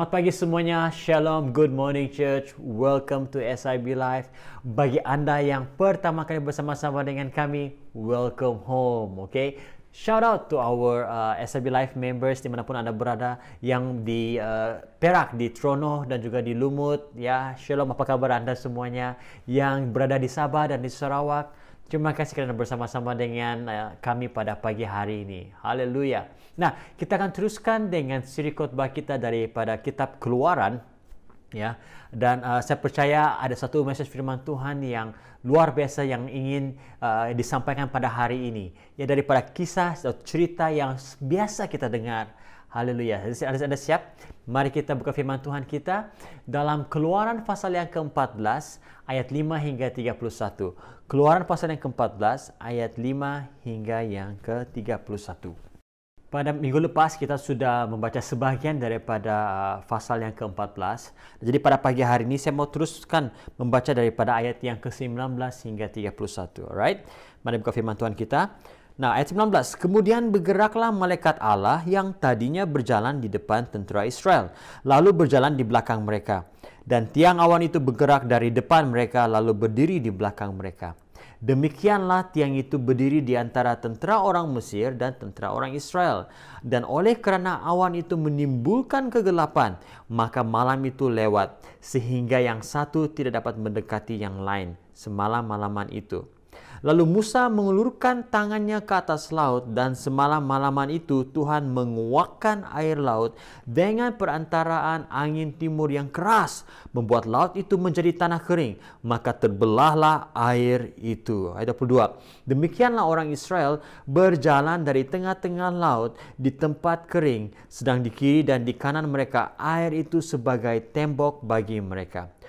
Selamat pagi semuanya, Shalom, Good Morning Church, Welcome to SIB Live. Bagi Anda yang pertama kali bersama-sama dengan kami, Welcome home, okay? Shout out to our uh, SIB Live members di mana pun Anda berada yang di uh, Perak, di Trono dan juga di Lumut. Ya, Shalom, apa kabar Anda semuanya yang berada di Sabah dan di Sarawak? Terima kasih kerana bersama-sama dengan uh, kami pada pagi hari ini. Haleluya. Nah, kita akan teruskan dengan siri khotbah kita daripada kitab Keluaran ya. Dan uh, saya percaya ada satu message firman Tuhan yang luar biasa yang ingin uh, disampaikan pada hari ini. Ya daripada kisah atau cerita yang biasa kita dengar. Haleluya. Ada anda siap? Mari kita buka firman Tuhan kita dalam Keluaran pasal yang ke-14 ayat 5 hingga 31. Keluaran pasal yang ke-14 ayat 5 hingga yang ke-31. Pada minggu lepas kita sudah membaca sebahagian daripada uh, pasal yang ke-14. Jadi pada pagi hari ini saya mau teruskan membaca daripada ayat yang ke-19 hingga 31. Alright? Mari buka firman Tuhan kita. Nah, ayat 19. Kemudian bergeraklah malaikat Allah yang tadinya berjalan di depan tentera Israel, lalu berjalan di belakang mereka. Dan tiang awan itu bergerak dari depan mereka lalu berdiri di belakang mereka. Demikianlah tiang itu berdiri di antara tentera orang Mesir dan tentera orang Israel. Dan oleh kerana awan itu menimbulkan kegelapan, maka malam itu lewat sehingga yang satu tidak dapat mendekati yang lain semalam-malaman itu. Lalu Musa mengulurkan tangannya ke atas laut dan semalam malaman itu Tuhan menguakkan air laut dengan perantaraan angin timur yang keras membuat laut itu menjadi tanah kering maka terbelahlah air itu. Ayat 22. Demikianlah orang Israel berjalan dari tengah-tengah laut di tempat kering sedang di kiri dan di kanan mereka air itu sebagai tembok bagi mereka.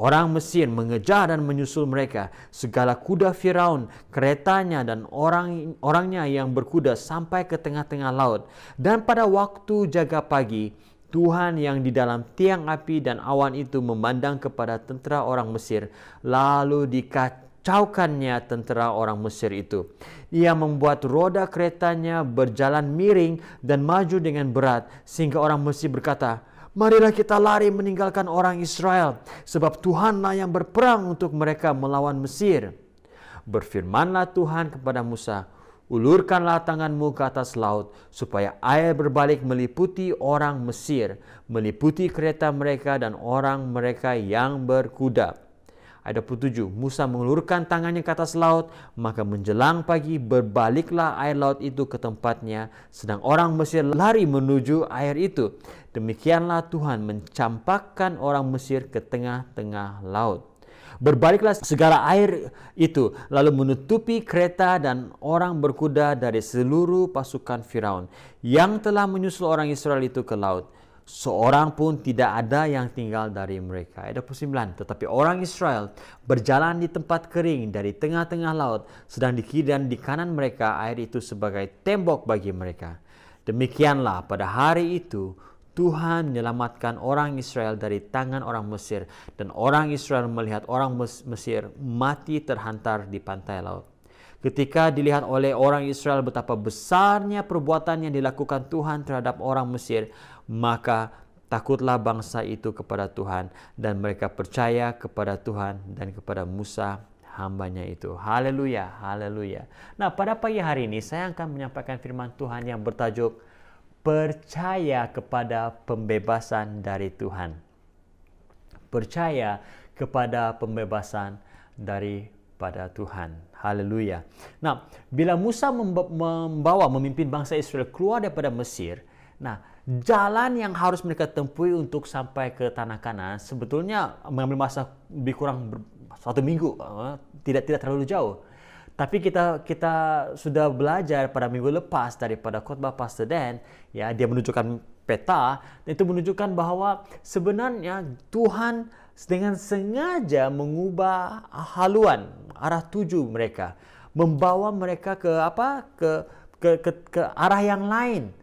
Orang Mesir mengejar dan menyusul mereka. Segala kuda Firaun, keretanya dan orang orangnya yang berkuda sampai ke tengah-tengah laut. Dan pada waktu jaga pagi, Tuhan yang di dalam tiang api dan awan itu memandang kepada tentera orang Mesir, lalu dikacaukannya tentera orang Mesir itu. Ia membuat roda keretanya berjalan miring dan maju dengan berat, sehingga orang Mesir berkata, Marilah kita lari meninggalkan orang Israel, sebab Tuhanlah yang berperang untuk mereka melawan Mesir. Berfirmanlah Tuhan kepada Musa, Ulurkanlah tanganmu ke atas laut, supaya air berbalik meliputi orang Mesir, meliputi kereta mereka dan orang mereka yang berkuda. Ayat 27, Musa mengulurkan tangannya ke atas laut, maka menjelang pagi berbaliklah air laut itu ke tempatnya, sedang orang Mesir lari menuju air itu. Demikianlah Tuhan mencampakkan orang Mesir ke tengah-tengah laut. Berbaliklah segala air itu, lalu menutupi kereta dan orang berkuda dari seluruh pasukan Firaun yang telah menyusul orang Israel itu ke laut seorang pun tidak ada yang tinggal dari mereka. Ayat 29. Tetapi orang Israel berjalan di tempat kering dari tengah-tengah laut, sedang di kiri dan di kanan mereka air itu sebagai tembok bagi mereka. Demikianlah pada hari itu Tuhan menyelamatkan orang Israel dari tangan orang Mesir dan orang Israel melihat orang Mesir mati terhantar di pantai laut. Ketika dilihat oleh orang Israel betapa besarnya perbuatan yang dilakukan Tuhan terhadap orang Mesir, maka takutlah bangsa itu kepada Tuhan dan mereka percaya kepada Tuhan dan kepada Musa hambanya itu. Haleluya, haleluya. Nah pada pagi hari ini saya akan menyampaikan firman Tuhan yang bertajuk Percaya kepada pembebasan dari Tuhan. Percaya kepada pembebasan daripada Tuhan. Haleluya. Nah, bila Musa membawa memimpin bangsa Israel keluar daripada Mesir, nah jalan yang harus mereka tempuh untuk sampai ke tanah kanan sebetulnya mengambil masa lebih kurang satu minggu eh, tidak tidak terlalu jauh. Tapi kita kita sudah belajar pada minggu lepas daripada khotbah Pastor Dan ya dia menunjukkan peta. Dan itu menunjukkan bahwa sebenarnya Tuhan dengan sengaja mengubah haluan arah tuju mereka. Membawa mereka ke apa? Ke ke ke, ke arah yang lain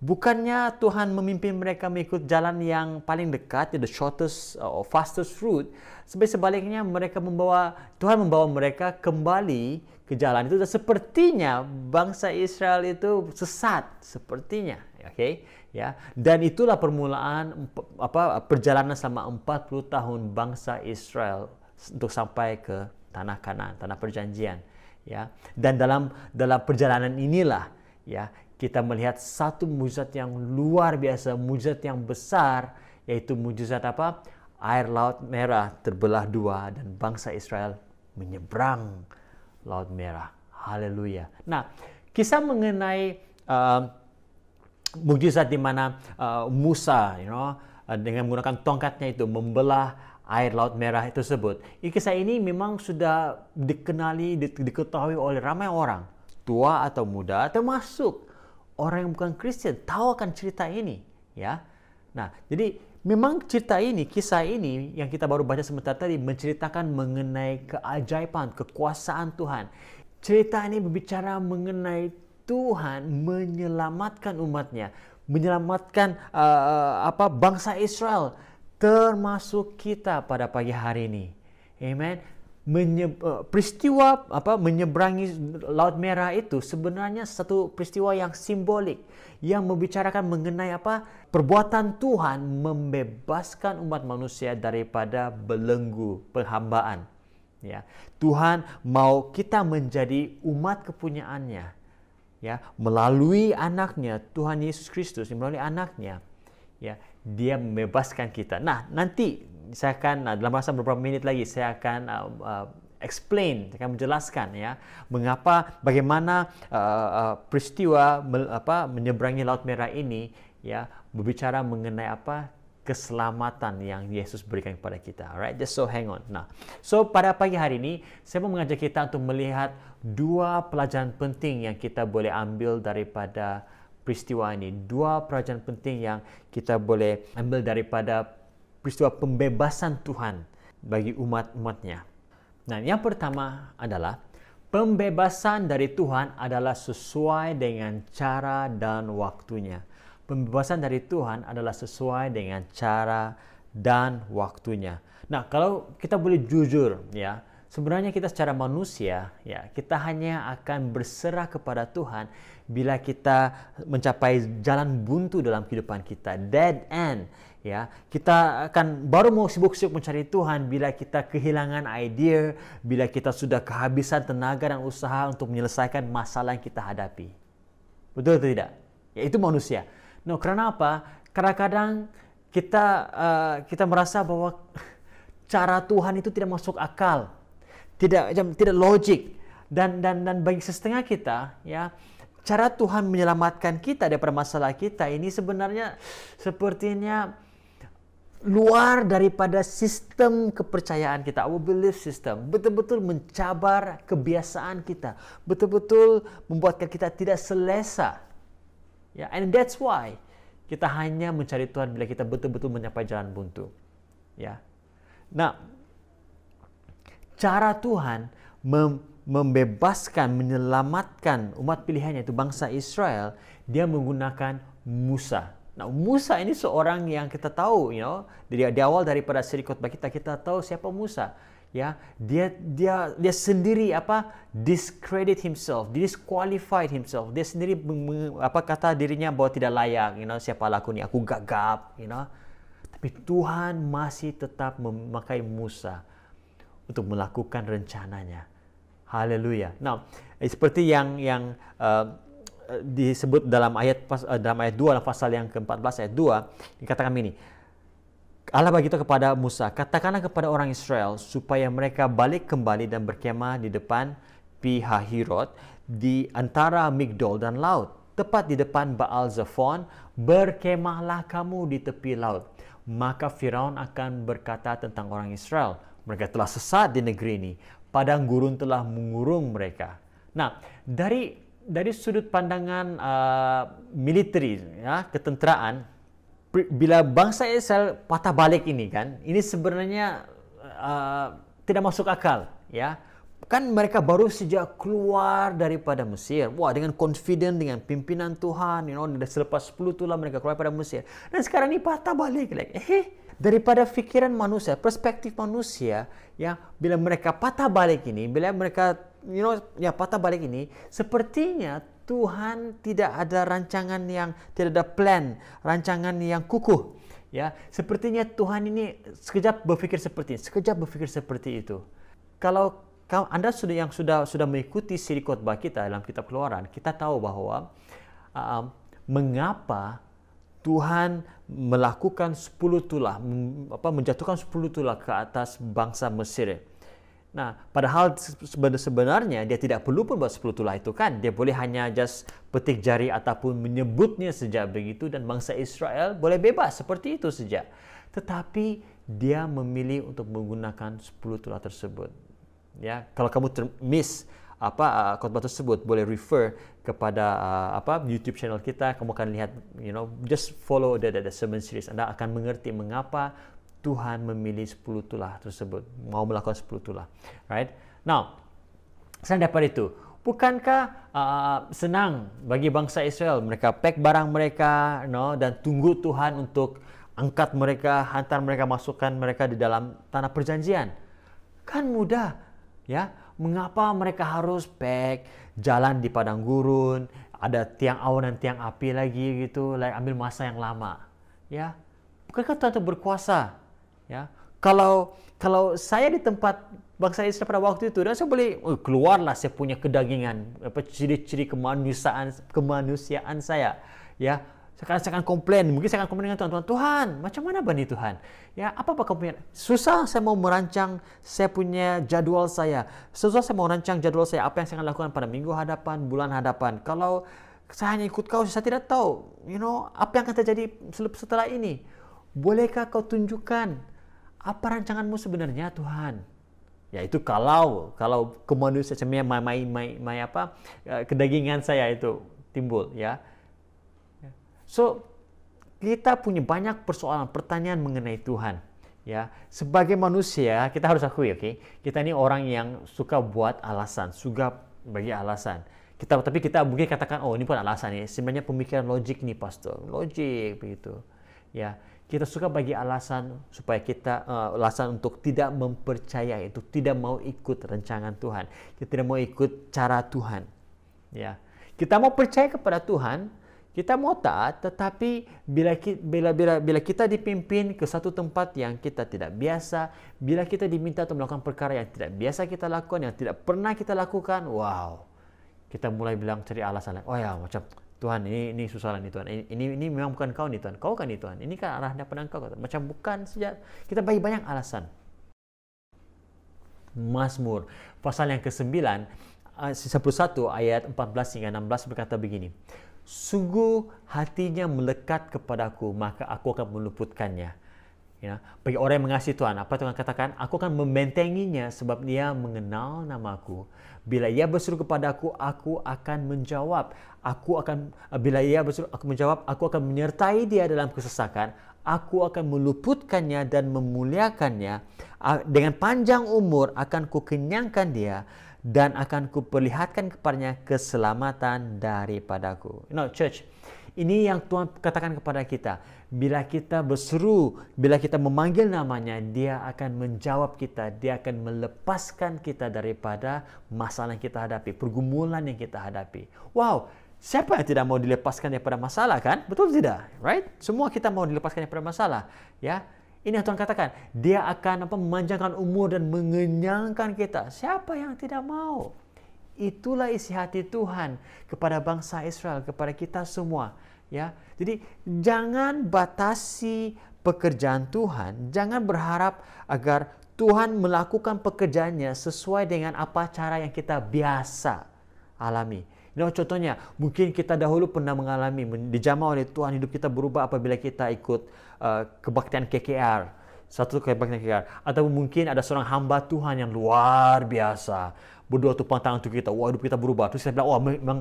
Bukannya Tuhan memimpin mereka mengikut jalan yang paling dekat, the shortest uh, or fastest route. Sebaliknya mereka membawa Tuhan membawa mereka kembali ke jalan itu. Dan sepertinya bangsa Israel itu sesat, sepertinya okay? ya. Dan itulah permulaan apa perjalanan selama 40 tahun bangsa Israel untuk sampai ke tanah Kanan, tanah perjanjian, ya. Dan dalam dalam perjalanan inilah ya kita melihat satu mujizat yang luar biasa, mujizat yang besar yaitu mujizat apa? Air laut merah terbelah dua dan bangsa Israel menyeberang laut merah. Haleluya. Nah, kisah mengenai uh, mujizat di mana uh, Musa, you know, uh, dengan menggunakan tongkatnya itu membelah air laut merah itu tersebut. Kisah ini memang sudah dikenali, di, diketahui oleh ramai orang, tua atau muda, termasuk orang yang bukan Kristen tahu akan cerita ini, ya. Nah, jadi memang cerita ini, kisah ini yang kita baru baca sebentar tadi menceritakan mengenai keajaiban, kekuasaan Tuhan. Cerita ini berbicara mengenai Tuhan menyelamatkan umatnya, menyelamatkan uh, apa bangsa Israel, termasuk kita pada pagi hari ini. Amen. Uh, peristiwa apa menyeberangi laut merah itu sebenarnya satu peristiwa yang simbolik yang membicarakan mengenai apa perbuatan Tuhan membebaskan umat manusia daripada belenggu penghambaan ya Tuhan mau kita menjadi umat kepunyaannya ya melalui anaknya Tuhan Yesus Kristus melalui anaknya ya dia membebaskan kita. Nah nanti saya akan dalam masa beberapa menit lagi saya akan uh, uh, explain, akan menjelaskan ya mengapa bagaimana uh, uh, peristiwa me, apa menyeberangi laut merah ini ya berbicara mengenai apa keselamatan yang Yesus berikan kepada kita. Alright, just so hang on. Nah, so pada pagi hari ini saya mau mengajak kita untuk melihat dua pelajaran penting yang kita boleh ambil daripada peristiwa ini. Dua pelajaran penting yang kita boleh ambil daripada peristiwa pembebasan Tuhan bagi umat-umatnya. Nah, yang pertama adalah pembebasan dari Tuhan adalah sesuai dengan cara dan waktunya. Pembebasan dari Tuhan adalah sesuai dengan cara dan waktunya. Nah, kalau kita boleh jujur ya, sebenarnya kita secara manusia ya, kita hanya akan berserah kepada Tuhan bila kita mencapai jalan buntu dalam kehidupan kita, dead end ya kita akan baru mau sibuk-sibuk mencari Tuhan bila kita kehilangan ide bila kita sudah kehabisan tenaga dan usaha untuk menyelesaikan masalah yang kita hadapi. Betul atau tidak? Ya itu manusia. No karena apa? Karena kadang kita uh, kita merasa bahwa cara Tuhan itu tidak masuk akal tidak tidak logik. Dan dan dan bagi setengah kita ya cara Tuhan menyelamatkan kita daripada masalah kita ini sebenarnya sepertinya luar daripada sistem kepercayaan kita, our belief system, betul-betul mencabar kebiasaan kita, betul-betul membuatkan kita tidak selesa. Ya, and that's why kita hanya mencari Tuhan bila kita betul-betul mencapai jalan buntu. Ya. Nah, cara Tuhan mem membebaskan, menyelamatkan umat pilihannya itu bangsa Israel, dia menggunakan Musa. Nah, Musa ini seorang yang kita tahu, you know, dari di awal daripada seri khotbah kita kita tahu siapa Musa. Ya, dia dia dia sendiri apa discredit himself, disqualified himself. Dia sendiri apa kata dirinya bahwa tidak layak, you know, siapa aku ni, aku gagap, you know. Tapi Tuhan masih tetap memakai Musa untuk melakukan rencananya. Haleluya. Nah, seperti yang yang uh, disebut dalam ayat eh, dalam ayat 2 dalam pasal yang ke-14 ayat 2 dikatakan ini Allah begitu kepada Musa katakanlah kepada orang Israel supaya mereka balik kembali dan berkemah di depan Pihahirot di antara Migdol dan laut. Tepat di depan Baal Zephon berkemahlah kamu di tepi laut. Maka Firaun akan berkata tentang orang Israel mereka telah sesat di negeri ini. Padang gurun telah mengurung mereka. Nah dari dari sudut pandangan uh, militeri ya ketenteraan bila bangsa Israel patah balik ini kan ini sebenarnya uh, tidak masuk akal ya. Kan mereka baru sejak keluar daripada Mesir. Wah dengan confident dengan pimpinan Tuhan you know selepas 10 tulah mereka keluar daripada Mesir. Dan sekarang ini patah balik like, eh daripada fikiran manusia perspektif manusia ya bila mereka patah balik ini bila mereka you know ya patah balik ini sepertinya Tuhan tidak ada rancangan yang tidak ada plan, rancangan yang kukuh. Ya, sepertinya Tuhan ini sekejap berpikir seperti ini, sekejap berpikir seperti itu. Kalau anda sudah yang sudah sudah mengikuti siri khotbah kita dalam kitab Keluaran, kita tahu bahwa uh, mengapa Tuhan melakukan 10 tulah, apa menjatuhkan 10 tulah ke atas bangsa Mesir. Nah, padahal sebenarnya dia tidak perlu pun buat 10 tulah itu kan. Dia boleh hanya just petik jari ataupun menyebutnya sejak begitu dan bangsa Israel boleh bebas seperti itu saja. Tetapi dia memilih untuk menggunakan 10 tulah tersebut. Ya, kalau kamu miss apa uh, khotbah tersebut boleh refer kepada uh, apa YouTube channel kita kamu akan lihat you know just follow the, the, the sermon series anda akan mengerti mengapa Tuhan memilih 10 tulah tersebut, mau melakukan 10 tulah. Right? Now, selain daripada itu, bukankah uh, senang bagi bangsa Israel mereka pack barang mereka no dan tunggu Tuhan untuk angkat mereka, hantar mereka masukkan mereka di dalam tanah perjanjian? Kan mudah, ya. Mengapa mereka harus pack jalan di padang gurun, ada tiang awan dan tiang api lagi gitu, like ambil masa yang lama, ya? Bukankah Tuhan itu berkuasa ya. Kalau kalau saya di tempat bangsa Israel pada waktu itu dan saya boleh oh, keluarlah saya punya kedagingan apa ciri-ciri kemanusiaan kemanusiaan saya. Ya. Saya saya akan komplain. Mungkin saya akan komplain dengan Tuhan Tuhan Tuhan macam mana bani Tuhan? Ya apa apa komplain? Susah saya mau merancang saya punya jadwal saya. Susah saya mau merancang jadwal saya apa yang saya akan lakukan pada minggu hadapan bulan hadapan. Kalau saya hanya ikut kau saya tidak tahu you know apa yang akan terjadi setelah ini. Bolehkah kau tunjukkan apa rancanganmu sebenarnya Tuhan? Ya itu kalau kalau kemanusiaan my, my, my, my apa eh, kedagingan saya itu timbul ya. So kita punya banyak persoalan pertanyaan mengenai Tuhan ya sebagai manusia kita harus akui oke okay? kita ini orang yang suka buat alasan suka bagi alasan kita tapi kita mungkin katakan oh ini pun alasan ya sebenarnya pemikiran logik nih pastor logik begitu ya kita suka bagi alasan supaya kita uh, alasan untuk tidak mempercayai itu tidak mau ikut rancangan Tuhan. Kita tidak mau ikut cara Tuhan ya. Kita mau percaya kepada Tuhan kita mau taat tetapi bila bila bila bila kita dipimpin ke satu tempat yang kita tidak biasa bila kita diminta untuk melakukan perkara yang tidak biasa kita lakukan yang tidak pernah kita lakukan wow. Kita mulai bilang cari alasan oh ya macam Tuhan ini ini susah nih Tuhan. Ini, ini ini memang bukan kau nih Tuhan. Kau kan nih Tuhan. Ini kan arah daripada engkau macam bukan saja kita bagi banyak alasan. Mazmur. Pasal yang ke-9 uh, 11 ayat 14 hingga 16 berkata begini sungguh hatinya melekat kepadaku maka aku akan meluputkannya Ya, bagi orang yang mengasihi Tuhan, apa Tuhan katakan? Aku akan membentenginya sebab dia mengenal namaku. Bila ia berseru kepadaku, aku akan menjawab. Aku akan bila ia berseru aku menjawab, aku akan menyertai dia dalam kesesakan. Aku akan meluputkannya dan memuliakannya. Dengan panjang umur akan kukenyangkan dia dan akan kuperlihatkan kepadanya keselamatan daripadaku. You know, church, ini yang Tuhan katakan kepada kita. Bila kita berseru, bila kita memanggil namanya, dia akan menjawab kita. Dia akan melepaskan kita daripada masalah yang kita hadapi, pergumulan yang kita hadapi. Wow, siapa yang tidak mau dilepaskan daripada masalah kan? Betul tidak? Right? Semua kita mau dilepaskan daripada masalah. Ya, ini yang Tuhan katakan. Dia akan apa memanjangkan umur dan mengenyangkan kita. Siapa yang tidak mau? Itulah isi hati Tuhan kepada bangsa Israel, kepada kita semua. Ya, jadi jangan batasi pekerjaan Tuhan. Jangan berharap agar Tuhan melakukan pekerjaannya sesuai dengan apa cara yang kita biasa alami. You know, contohnya, mungkin kita dahulu pernah mengalami dijamah oleh Tuhan hidup kita berubah apabila kita ikut uh, kebaktian KKR satu kebaktian KKR atau mungkin ada seorang hamba Tuhan yang luar biasa berdoa tupang tangan untuk kita. Wah, hidup kita berubah. Terus kita bilang, wah, memang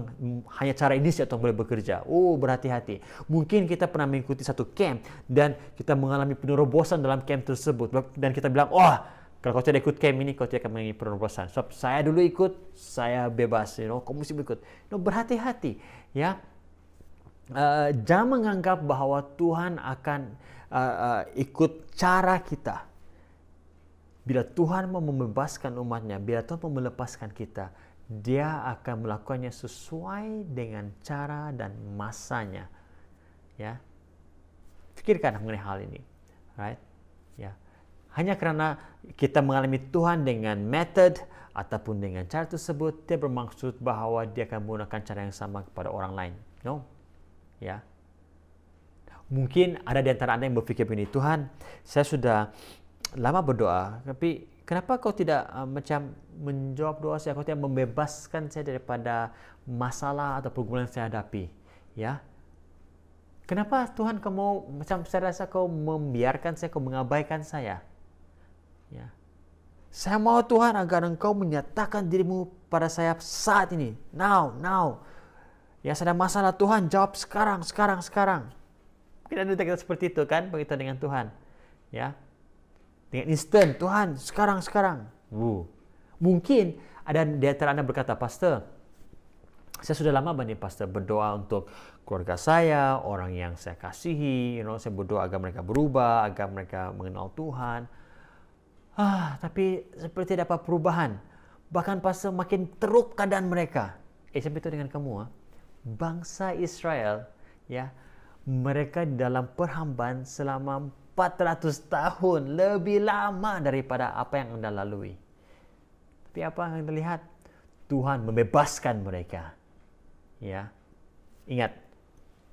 hanya cara ini saja Tuhan boleh bekerja. Oh, berhati-hati. Mungkin kita pernah mengikuti satu camp dan kita mengalami penerobosan dalam camp tersebut. Dan kita bilang, wah, kalau kau tidak ikut camp ini, kau tidak akan mengalami penerobosan. Sebab saya dulu ikut, saya bebas. You know, kau mesti ikut. Know, berhati-hati. Ya, uh, jangan menganggap bahwa Tuhan akan uh, uh, ikut cara kita Bila Tuhan mau membebaskan umatnya, bila Tuhan mau melepaskan kita, dia akan melakukannya sesuai dengan cara dan masanya. Ya. Pikirkan mengenai hal ini. Right? Ya. Hanya karena kita mengalami Tuhan dengan method ataupun dengan cara tersebut, dia bermaksud bahwa dia akan menggunakan cara yang sama kepada orang lain. No. Ya. Mungkin ada di antara Anda yang berpikir begini, Tuhan, saya sudah lama berdoa, tapi kenapa kau tidak uh, macam menjawab doa saya, kau tidak membebaskan saya daripada masalah atau pergumulan yang saya hadapi? Ya. Kenapa Tuhan kau mau macam saya rasa kau membiarkan saya, kau mengabaikan saya? Ya. Saya mau Tuhan agar engkau menyatakan dirimu pada saya saat ini. Now, now. Ya, ada masalah Tuhan, jawab sekarang, sekarang, sekarang. Kita ada kita seperti itu kan, begitu dengan Tuhan. Ya. Dengan instant, Tuhan, sekarang, sekarang. Mungkin ada di antara Anda berkata, Pastor, saya sudah lama banyak pastor berdoa untuk keluarga saya, orang yang saya kasihi, you know, saya berdoa agar mereka berubah, agar mereka mengenal Tuhan. Ah, tapi seperti tidak apa perubahan. Bahkan pastor makin teruk keadaan mereka. Eh, itu dengan kamu, ah. bangsa Israel, ya, mereka dalam perhambaan selama 400 tahun lebih lama daripada apa yang Anda lalui. Tapi apa yang Anda lihat? Tuhan membebaskan mereka. Ya. Ingat,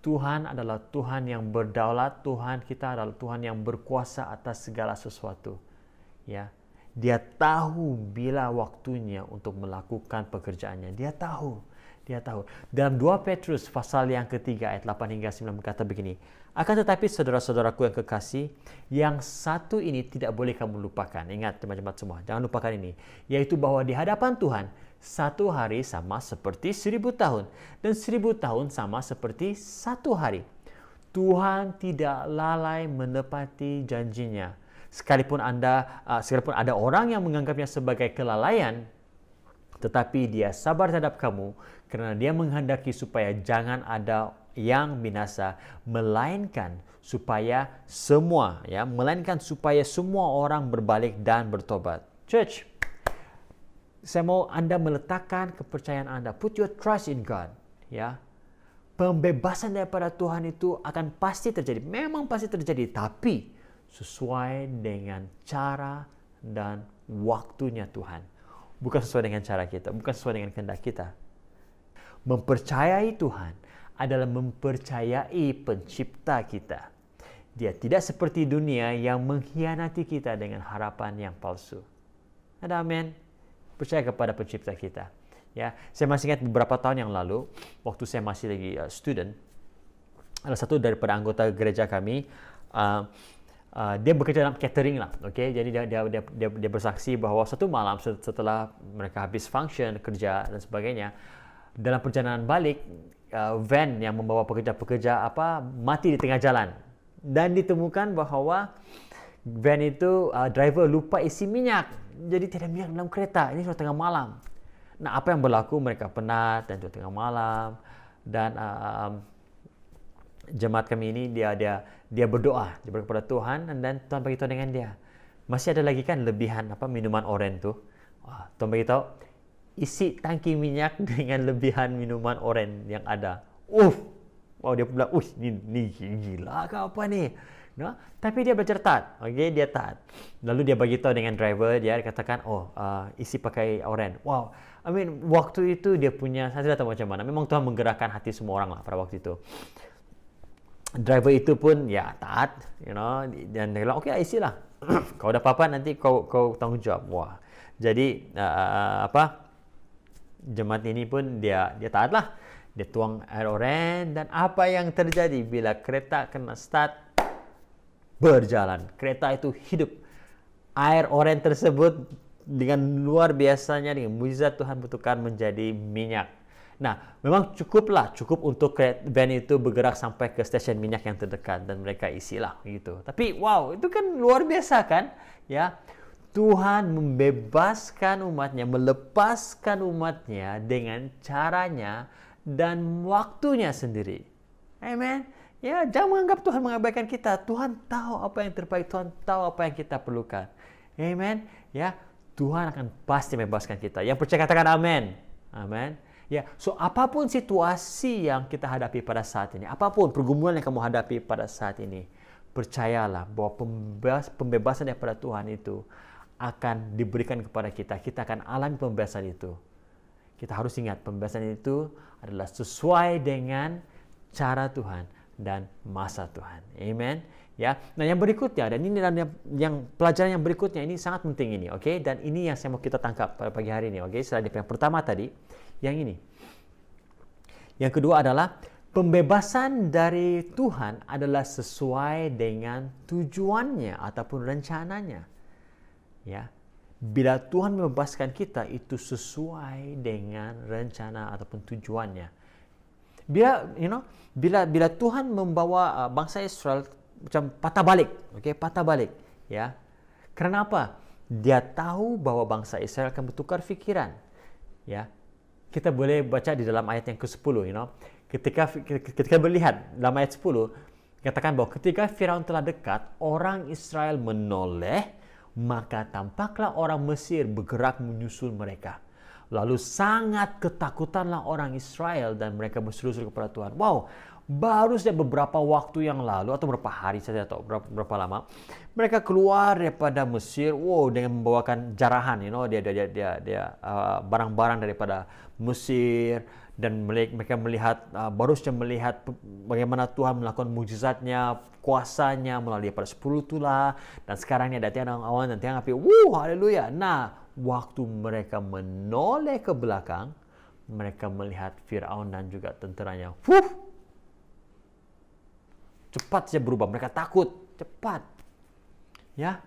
Tuhan adalah Tuhan yang berdaulat, Tuhan kita adalah Tuhan yang berkuasa atas segala sesuatu. Ya. Dia tahu bila waktunya untuk melakukan pekerjaannya. Dia tahu. Dia tahu. Dalam 2 Petrus pasal yang ketiga ayat 8 hingga 9 berkata begini. Akan tetapi saudara-saudaraku yang kekasih, yang satu ini tidak boleh kamu lupakan. Ingat teman-teman semua, jangan lupakan ini. Yaitu bahwa di hadapan Tuhan, satu hari sama seperti seribu tahun. Dan seribu tahun sama seperti satu hari. Tuhan tidak lalai menepati janjinya. Sekalipun anda, uh, sekalipun ada orang yang menganggapnya sebagai kelalaian, tetapi dia sabar terhadap kamu karena dia menghendaki supaya jangan ada yang binasa melainkan supaya semua ya melainkan supaya semua orang berbalik dan bertobat. Church, saya mau Anda meletakkan kepercayaan Anda. Put your trust in God, ya. Pembebasan daripada Tuhan itu akan pasti terjadi. Memang pasti terjadi, tapi sesuai dengan cara dan waktunya Tuhan. Bukan sesuai dengan cara kita, bukan sesuai dengan kehendak kita. Mempercayai Tuhan adalah mempercayai pencipta kita. Dia tidak seperti dunia yang mengkhianati kita dengan harapan yang palsu. Ada amin. Percaya kepada pencipta kita. Ya, saya masih ingat beberapa tahun yang lalu waktu saya masih lagi uh, student, ada satu daripada anggota gereja kami uh, uh, dia bekerja dalam catering lah, oke? Okay? Jadi dia, dia dia dia dia bersaksi bahwa satu malam setelah mereka habis function kerja dan sebagainya, dalam perjalanan balik uh, van yang membawa pekerja-pekerja apa mati di tengah jalan. Dan ditemukan bahawa van itu uh, driver lupa isi minyak. Jadi tidak minyak dalam kereta. Ini sudah tengah malam. Nah apa yang berlaku? Mereka penat dan sudah tengah malam. Dan uh, um, jemaat kami ini dia dia dia berdoa. Dia kepada Tuhan dan Tuhan beritahu dengan dia. Masih ada lagi kan lebihan apa minuman oren tu? Tuhan beritahu isi tangki minyak dengan lebihan minuman oren yang ada. Uh, wow dia bilang, uh, ni, ni gila ke apa ni? No? Tapi dia bercerita, okay, dia taat. Lalu dia bagi tahu dengan driver, dia katakan, oh, uh, isi pakai oren. Wow, I mean, waktu itu dia punya, saya tidak tahu macam mana. Memang Tuhan menggerakkan hati semua orang lah pada waktu itu. Driver itu pun, ya, taat, you know, dan dia bilang, okay, isi lah. kau ada apa-apa, nanti kau, kau tanggung jawab. Wah, jadi, uh, apa, jemaat ini pun dia dia taat lah. Dia tuang air oren dan apa yang terjadi bila kereta kena start berjalan. Kereta itu hidup. Air oren tersebut dengan luar biasanya dengan mujizat Tuhan bertukar menjadi minyak. Nah, memang cukuplah, cukup untuk van itu bergerak sampai ke stesen minyak yang terdekat dan mereka isilah gitu. Tapi wow, itu kan luar biasa kan? Ya. Tuhan membebaskan umatnya, melepaskan umatnya dengan caranya dan waktunya sendiri. Amen. Ya, jangan menganggap Tuhan mengabaikan kita. Tuhan tahu apa yang terbaik, Tuhan tahu apa yang kita perlukan. Amen. Ya, Tuhan akan pasti membebaskan kita. Yang percaya katakan amin. Amin. Ya, so apa pun situasi yang kita hadapi pada saat ini, apa pun pergumulan yang kamu hadapi pada saat ini, percayalah bahwa pembebas, pembebasan daripada Tuhan itu akan diberikan kepada kita. Kita akan alami pembebasan itu. Kita harus ingat pembebasan itu adalah sesuai dengan cara Tuhan dan masa Tuhan. Amen. Ya. Nah, yang berikutnya dan ini yang, yang pelajaran yang berikutnya ini sangat penting ini, oke? Okay? Dan ini yang saya mau kita tangkap pada pagi hari ini, oke? Okay? Setelah yang pertama tadi, yang ini. Yang kedua adalah pembebasan dari Tuhan adalah sesuai dengan tujuannya ataupun rencananya. Ya. Bila Tuhan membebaskan kita itu sesuai dengan rencana ataupun tujuannya. Bila you know, bila bila Tuhan membawa uh, bangsa Israel macam patah balik, okey, patah balik, ya. Kenapa? Dia tahu bahwa bangsa Israel akan bertukar fikiran. Ya kita boleh baca di dalam ayat yang ke-10 you know ketika ketika melihat dalam ayat 10 katakan bahwa ketika Firaun telah dekat orang Israel menoleh maka tampaklah orang Mesir bergerak menyusul mereka. Lalu sangat ketakutanlah orang Israel dan mereka berseru-seru kepada Tuhan. Wow baru saja beberapa waktu yang lalu atau beberapa hari saja atau berapa, berapa lama mereka keluar daripada Mesir. Wow dengan membawakan jarahan you know dia dia dia dia uh, barang-barang daripada Mesir dan mereka melihat uh, baru saja melihat bagaimana Tuhan melakukan mujizatnya kuasanya melalui pada sepuluh tulah. Dan sekarang ini ada tiang awan dan tiang api. Wow haleluya. Nah waktu mereka menoleh ke belakang mereka melihat Firaun dan juga tenteranya Wuh, cepat saja berubah. Mereka takut, cepat. Ya.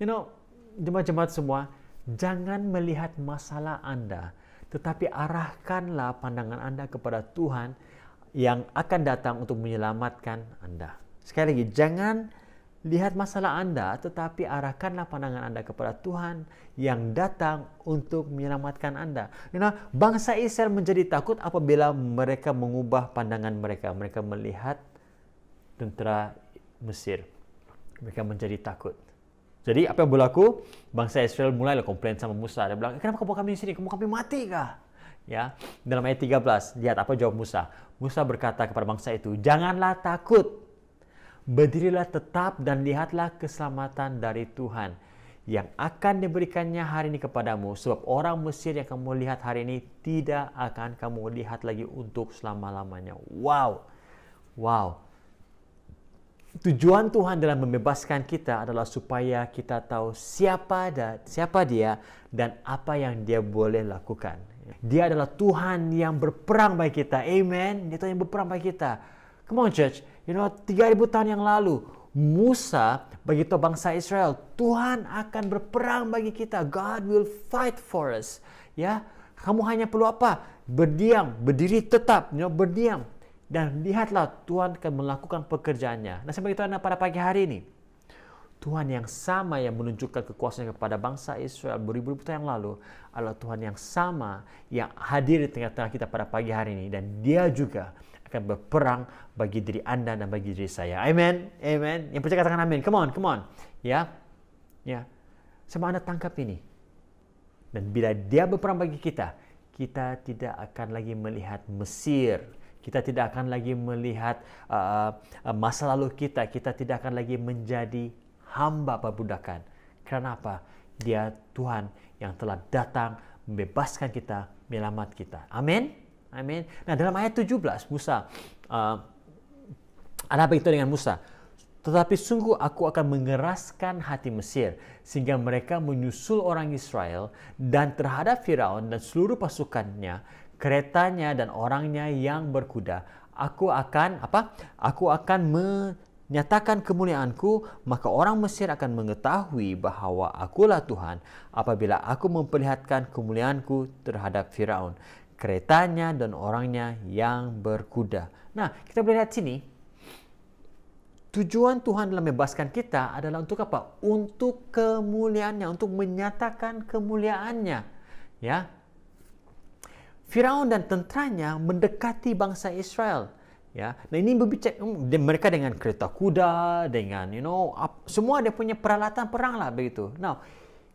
You know, jemaat-jemaat semua, jangan melihat masalah Anda, tetapi arahkanlah pandangan Anda kepada Tuhan yang akan datang untuk menyelamatkan Anda. Sekali lagi, jangan lihat masalah Anda, tetapi arahkanlah pandangan Anda kepada Tuhan yang datang untuk menyelamatkan Anda. You know, bangsa Israel menjadi takut apabila mereka mengubah pandangan mereka. Mereka melihat tentera Mesir. Mereka menjadi takut. Jadi apa yang berlaku? Bangsa Israel mulailah komplain sama Musa. Dia bilang, kenapa kamu kami di sini? Kamu kami mati kah? Ya, dalam ayat 13, lihat apa jawab Musa. Musa berkata kepada bangsa itu, janganlah takut. Berdirilah tetap dan lihatlah keselamatan dari Tuhan yang akan diberikannya hari ini kepadamu. Sebab orang Mesir yang kamu lihat hari ini tidak akan kamu lihat lagi untuk selama-lamanya. Wow. Wow tujuan Tuhan dalam membebaskan kita adalah supaya kita tahu siapa dan siapa dia dan apa yang dia boleh lakukan. Dia adalah Tuhan yang berperang bagi kita. Amen. Dia Tuhan yang berperang bagi kita. Come on church. You know, 3000 tahun yang lalu Musa bagi bangsa Israel, Tuhan akan berperang bagi kita. God will fight for us. Ya, kamu hanya perlu apa? Berdiam, berdiri tetap, you know, berdiam dan lihatlah Tuhan akan melakukan pekerjaannya. Nah, sampai itu pada pagi hari ini. Tuhan yang sama yang menunjukkan kekuasaannya kepada bangsa Israel beribu-ribu tahun yang lalu adalah Tuhan yang sama yang hadir di tengah-tengah kita pada pagi hari ini dan dia juga akan berperang bagi diri anda dan bagi diri saya. Amen. Amen. Yang percaya katakan amin. Come on, come on. Ya. Ya. Sama anda tangkap ini. Dan bila dia berperang bagi kita, kita tidak akan lagi melihat Mesir kita tidak akan lagi melihat uh, uh, masa lalu kita. Kita tidak akan lagi menjadi hamba perbudakan. Kenapa? Dia Tuhan yang telah datang membebaskan kita, menyelamat kita. Amin. Amin. Nah, dalam ayat 17 Musa uh, ada apa itu dengan Musa? Tetapi sungguh aku akan mengeraskan hati Mesir sehingga mereka menyusul orang Israel dan terhadap Firaun dan seluruh pasukannya keretanya dan orangnya yang berkuda. Aku akan apa? Aku akan menyatakan kemuliaanku, maka orang Mesir akan mengetahui bahawa akulah Tuhan apabila aku memperlihatkan kemuliaanku terhadap Firaun, keretanya dan orangnya yang berkuda. Nah, kita boleh lihat sini. Tujuan Tuhan dalam membebaskan kita adalah untuk apa? Untuk kemuliaannya, untuk menyatakan kemuliaannya. Ya, Firaun dan tenteranya mendekati bangsa Israel. Ya, nah ini berbicara mereka dengan kereta kuda, dengan you know up, semua dia punya peralatan perang lah begitu. Now,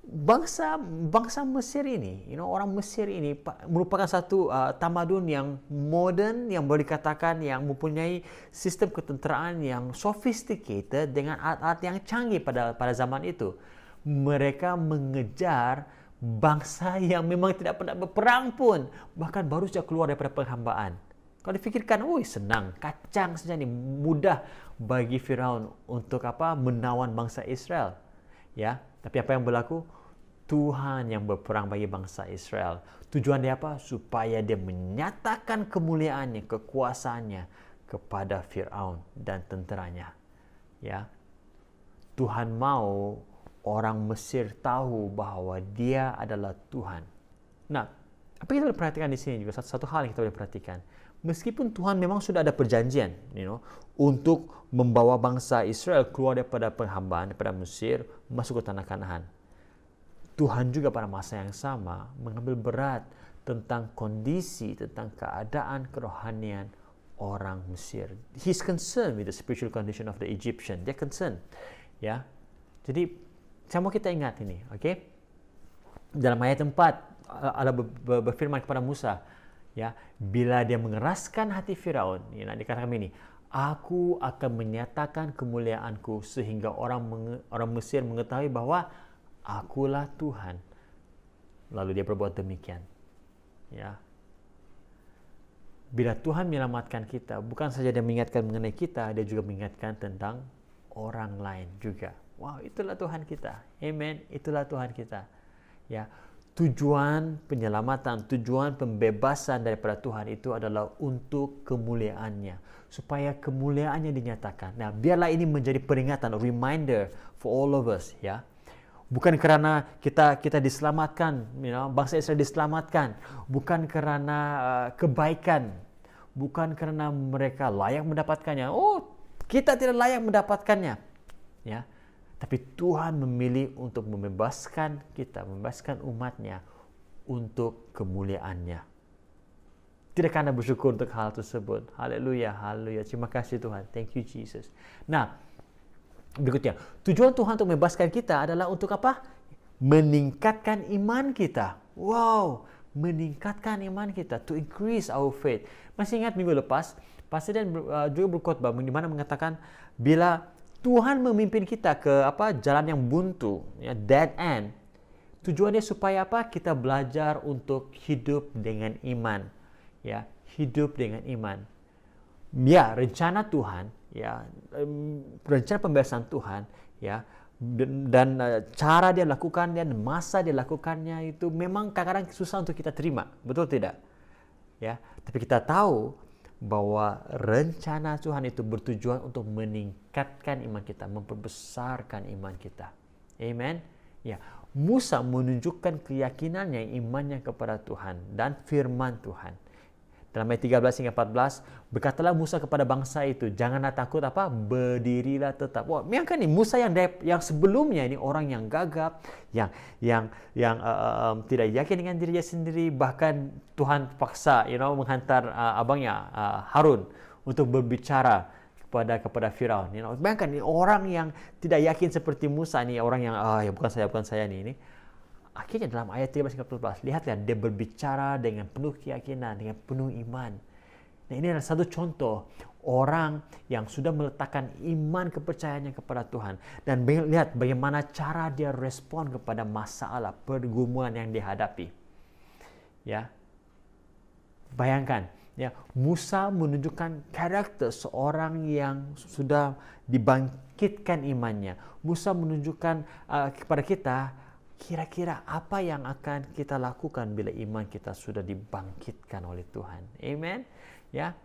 bangsa bangsa Mesir ini, you know, orang Mesir ini merupakan satu uh, tamadun yang modern yang boleh dikatakan yang mempunyai sistem ketenteraan yang sophisticated dengan alat-alat yang canggih pada pada zaman itu. Mereka mengejar bangsa yang memang tidak pernah berperang pun, bahkan baru saja keluar daripada penghambaan. Kalau dipikirkan, woi senang, kacang saja ini mudah bagi Firaun untuk apa menawan bangsa Israel. Ya, tapi apa yang berlaku? Tuhan yang berperang bagi bangsa Israel. Tujuan dia apa? Supaya dia menyatakan kemuliaannya, kekuasaannya kepada Firaun dan tenteranya. Ya. Tuhan mau orang Mesir tahu bahwa dia adalah Tuhan. Nah, apa kita boleh perhatikan di sini juga satu, satu hal yang kita boleh perhatikan. Meskipun Tuhan memang sudah ada perjanjian, you know, untuk membawa bangsa Israel keluar daripada penghambaan daripada Mesir masuk ke tanah Kanaan. Tuhan juga pada masa yang sama mengambil berat tentang kondisi, tentang keadaan kerohanian orang Mesir. He's concerned with the spiritual condition of the Egyptian. Dia concerned. Ya. Jadi, saya mau kita ingat ini, oke? Okay? Dalam ayat 4, Allah berfirman kepada Musa, ya, bila dia mengeraskan hati Firaun, ya, dikatakan ini, aku akan menyatakan kemuliaanku sehingga orang orang Mesir mengetahui bahwa akulah Tuhan. Lalu dia berbuat demikian. Ya. Bila Tuhan menyelamatkan kita, bukan saja dia mengingatkan mengenai kita, dia juga mengingatkan tentang orang lain juga. Wow, itulah Tuhan kita. Amen. Itulah Tuhan kita. Ya. Tujuan penyelamatan, tujuan pembebasan daripada Tuhan itu adalah untuk kemuliaannya. Supaya kemuliaannya dinyatakan. Nah, biarlah ini menjadi peringatan, reminder for all of us. ya bukan kerana kita kita diselamatkan, you know, bangsa Israel diselamatkan, bukan kerana uh, kebaikan, bukan kerana mereka layak mendapatkannya. Oh, kita tidak layak mendapatkannya, ya. Tapi Tuhan memilih untuk membebaskan kita, membebaskan umatnya untuk kemuliaannya. Tidak karena bersyukur untuk hal tersebut. Haleluya, haleluya. Terima kasih Tuhan. Thank you Jesus. Nah, Berikutnya, tujuan Tuhan untuk membebaskan kita adalah untuk apa? Meningkatkan iman kita. Wow, meningkatkan iman kita. To increase our faith. Masih ingat minggu lepas, Presiden uh, juga berkhotbah di mana mengatakan bila Tuhan memimpin kita ke apa jalan yang buntu, ya, dead end. Tujuannya supaya apa? Kita belajar untuk hidup dengan iman. Ya, hidup dengan iman. Ya, rencana Tuhan ya rencana pembebasan Tuhan ya dan, uh, cara dia lakukan dan masa dia lakukannya itu memang kadang-kadang susah untuk kita terima betul tidak ya tapi kita tahu bahwa rencana Tuhan itu bertujuan untuk meningkatkan iman kita memperbesarkan iman kita. Amen? Ya Musa menunjukkan keyakinannya imannya kepada Tuhan dan firman Tuhan dalam ayat 13 hingga 14, berkatalah Musa kepada bangsa itu, janganlah takut apa, berdirilah tetap. Wah, memang kan ini Musa yang yang sebelumnya ini orang yang gagap, yang yang yang uh, um, tidak yakin dengan dirinya sendiri, bahkan Tuhan paksa, you know, menghantar uh, abangnya uh, Harun untuk berbicara kepada kepada Firaun. You know, bayangkan ini orang yang tidak yakin seperti Musa ini, orang yang ah ya bukan saya bukan saya nih ini akhirnya dalam ayat 13 hingga 14 lihatlah dia berbicara dengan penuh keyakinan dengan penuh iman. Nah ini adalah satu contoh orang yang sudah meletakkan iman kepercayaannya kepada Tuhan. Dan lihat bagaimana cara dia respon kepada masalah pergumulan yang dihadapi. Ya. Bayangkan ya Musa menunjukkan karakter seorang yang sudah dibangkitkan imannya. Musa menunjukkan uh, kepada kita kira-kira apa yang akan kita lakukan bila iman kita sudah dibangkitkan oleh Tuhan. Amen. Ya.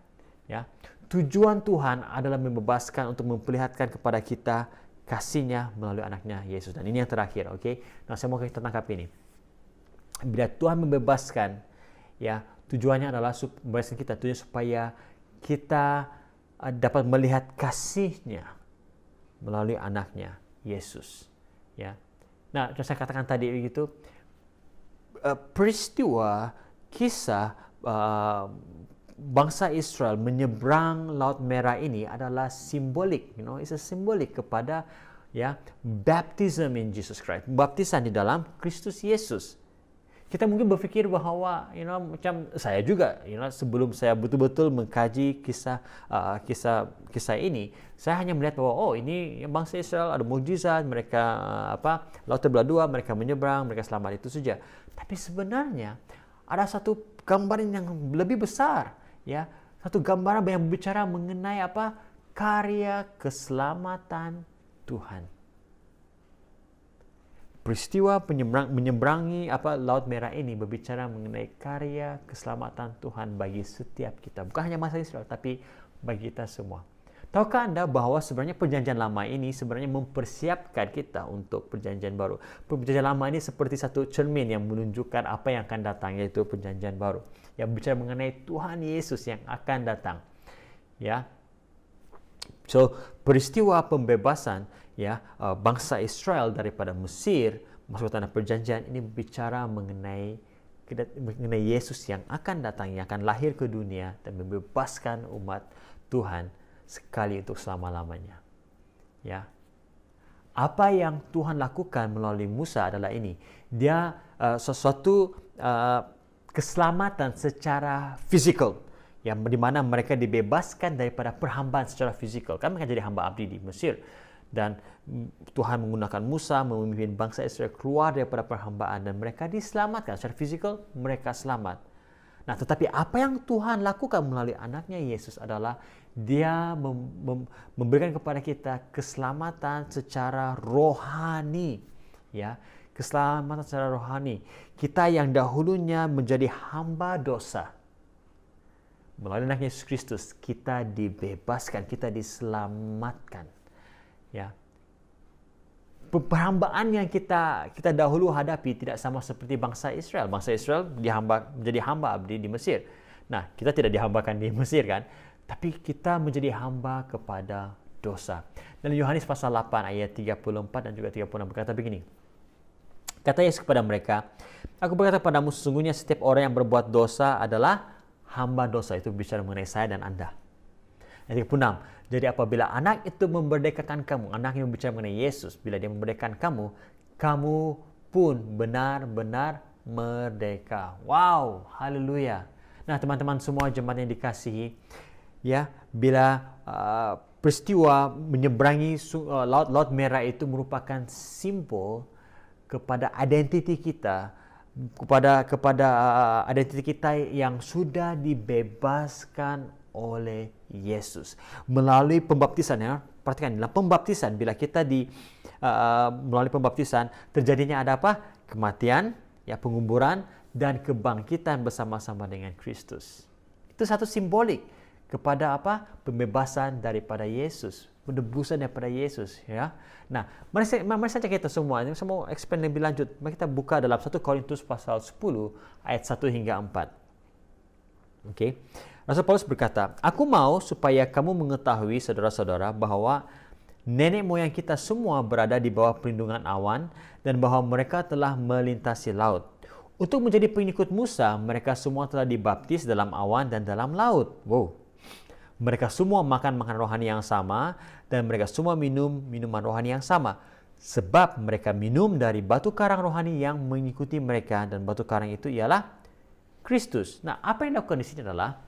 Ya. Tujuan Tuhan adalah membebaskan untuk memperlihatkan kepada kita kasihnya melalui anaknya Yesus. Dan ini yang terakhir, oke? Okay? Nah, saya mau kita tangkap ini. Bila Tuhan membebaskan, ya, tujuannya adalah membebaskan kita, supaya kita uh, dapat melihat kasihnya melalui anaknya Yesus. Ya, Nah, yang saya katakan tadi begitu, uh, peristiwa kisah uh, bangsa Israel menyeberang Laut Merah ini adalah simbolik, you know, it's a simbolik kepada ya baptism in Jesus Christ. Baptisan di dalam Kristus Yesus kita mungkin berpikir bahwa you know macam saya juga you know sebelum saya betul-betul mengkaji kisah uh, kisah kisah ini saya hanya melihat bahwa oh ini bangsa Israel ada mujizat mereka uh, apa laut terbelah dua mereka menyeberang mereka selamat itu saja. Tapi sebenarnya ada satu gambaran yang lebih besar ya. Satu gambaran yang berbicara mengenai apa? Karya keselamatan Tuhan peristiwa menyeberang, menyeberangi apa laut merah ini berbicara mengenai karya keselamatan Tuhan bagi setiap kita bukan hanya masa Israel tapi bagi kita semua Tahukah Anda bahwa sebenarnya perjanjian lama ini sebenarnya mempersiapkan kita untuk perjanjian baru. Perjanjian lama ini seperti satu cermin yang menunjukkan apa yang akan datang yaitu perjanjian baru. Yang bicara mengenai Tuhan Yesus yang akan datang. Ya. So, peristiwa pembebasan ya uh, bangsa Israel daripada Mesir masuk tanah perjanjian ini bicara mengenai mengenai Yesus yang akan datang yang akan lahir ke dunia dan membebaskan umat Tuhan sekali untuk selama-lamanya. Ya. Apa yang Tuhan lakukan melalui Musa adalah ini. Dia uh, sesuatu uh, keselamatan secara fisikal yang di mana mereka dibebaskan daripada perhambaan secara fisikal. Kan mereka jadi hamba abdi di Mesir dan Tuhan menggunakan Musa memimpin bangsa Israel keluar daripada perhambaan dan mereka diselamatkan secara fisikal mereka selamat. Nah, tetapi apa yang Tuhan lakukan melalui anaknya Yesus adalah dia mem mem memberikan kepada kita keselamatan secara rohani, ya, keselamatan secara rohani. Kita yang dahulunya menjadi hamba dosa, melalui anaknya Yesus Kristus kita dibebaskan, kita diselamatkan ya perhambaan yang kita kita dahulu hadapi tidak sama seperti bangsa Israel. Bangsa Israel dihamba menjadi hamba abdi di Mesir. Nah, kita tidak dihambakan di Mesir kan, tapi kita menjadi hamba kepada dosa. Dan Yohanes pasal 8 ayat 34 dan juga 36 berkata begini. Kata Yesus kepada mereka, Aku berkata padamu sesungguhnya setiap orang yang berbuat dosa adalah hamba dosa. Itu bicara mengenai saya dan Anda. Ayat 36. Jadi apabila anak itu memerdekakan kamu, anak yang berbicara mengenai Yesus, bila dia memerdekakan kamu, kamu pun benar-benar merdeka. Wow, haleluya. Nah, teman-teman semua jemaat yang dikasihi, ya, bila uh, peristiwa menyeberangi uh, laut laut merah itu merupakan simbol kepada identiti kita, kepada kepada uh, identiti kita yang sudah dibebaskan oleh Yesus. Melalui pembaptisan ya perhatikan dalam pembaptisan bila kita di uh, melalui pembaptisan terjadinya ada apa? Kematian ya penguburan dan kebangkitan bersama-sama dengan Kristus. Itu satu simbolik kepada apa? Pembebasan daripada Yesus penebusan daripada Yesus ya. Nah mari mari saja kita semua. Ini mau expand lebih lanjut. Mari kita buka dalam 1 Korintus pasal 10 ayat 1 hingga 4 oke okay. Rasul Paulus berkata, Aku mau supaya kamu mengetahui saudara-saudara bahwa nenek moyang kita semua berada di bawah perlindungan awan dan bahwa mereka telah melintasi laut. Untuk menjadi pengikut Musa, mereka semua telah dibaptis dalam awan dan dalam laut. Wow. Mereka semua makan makan rohani yang sama dan mereka semua minum minuman rohani yang sama. Sebab mereka minum dari batu karang rohani yang mengikuti mereka dan batu karang itu ialah Kristus. Nah, apa yang dilakukan di sini adalah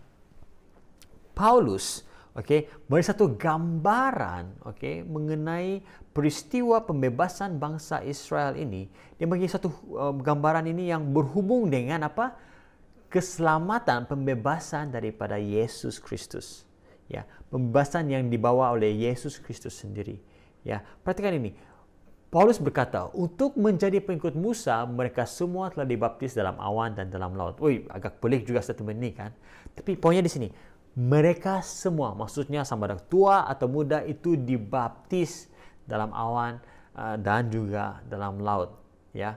Paulus okay, beri satu gambaran okay, mengenai peristiwa pembebasan bangsa Israel ini. Dia bagi satu uh, gambaran ini yang berhubung dengan apa? Keselamatan, pembebasan daripada Yesus Kristus. Ya, pembebasan yang dibawa oleh Yesus Kristus sendiri. Ya, perhatikan ini. Paulus berkata, untuk menjadi pengikut Musa, mereka semua telah dibaptis dalam awan dan dalam laut. Woi, agak pelik juga statement ini kan. Tapi poinnya di sini, mereka semua, maksudnya sama ada tua atau muda itu dibaptis dalam awan uh, dan juga dalam laut, ya.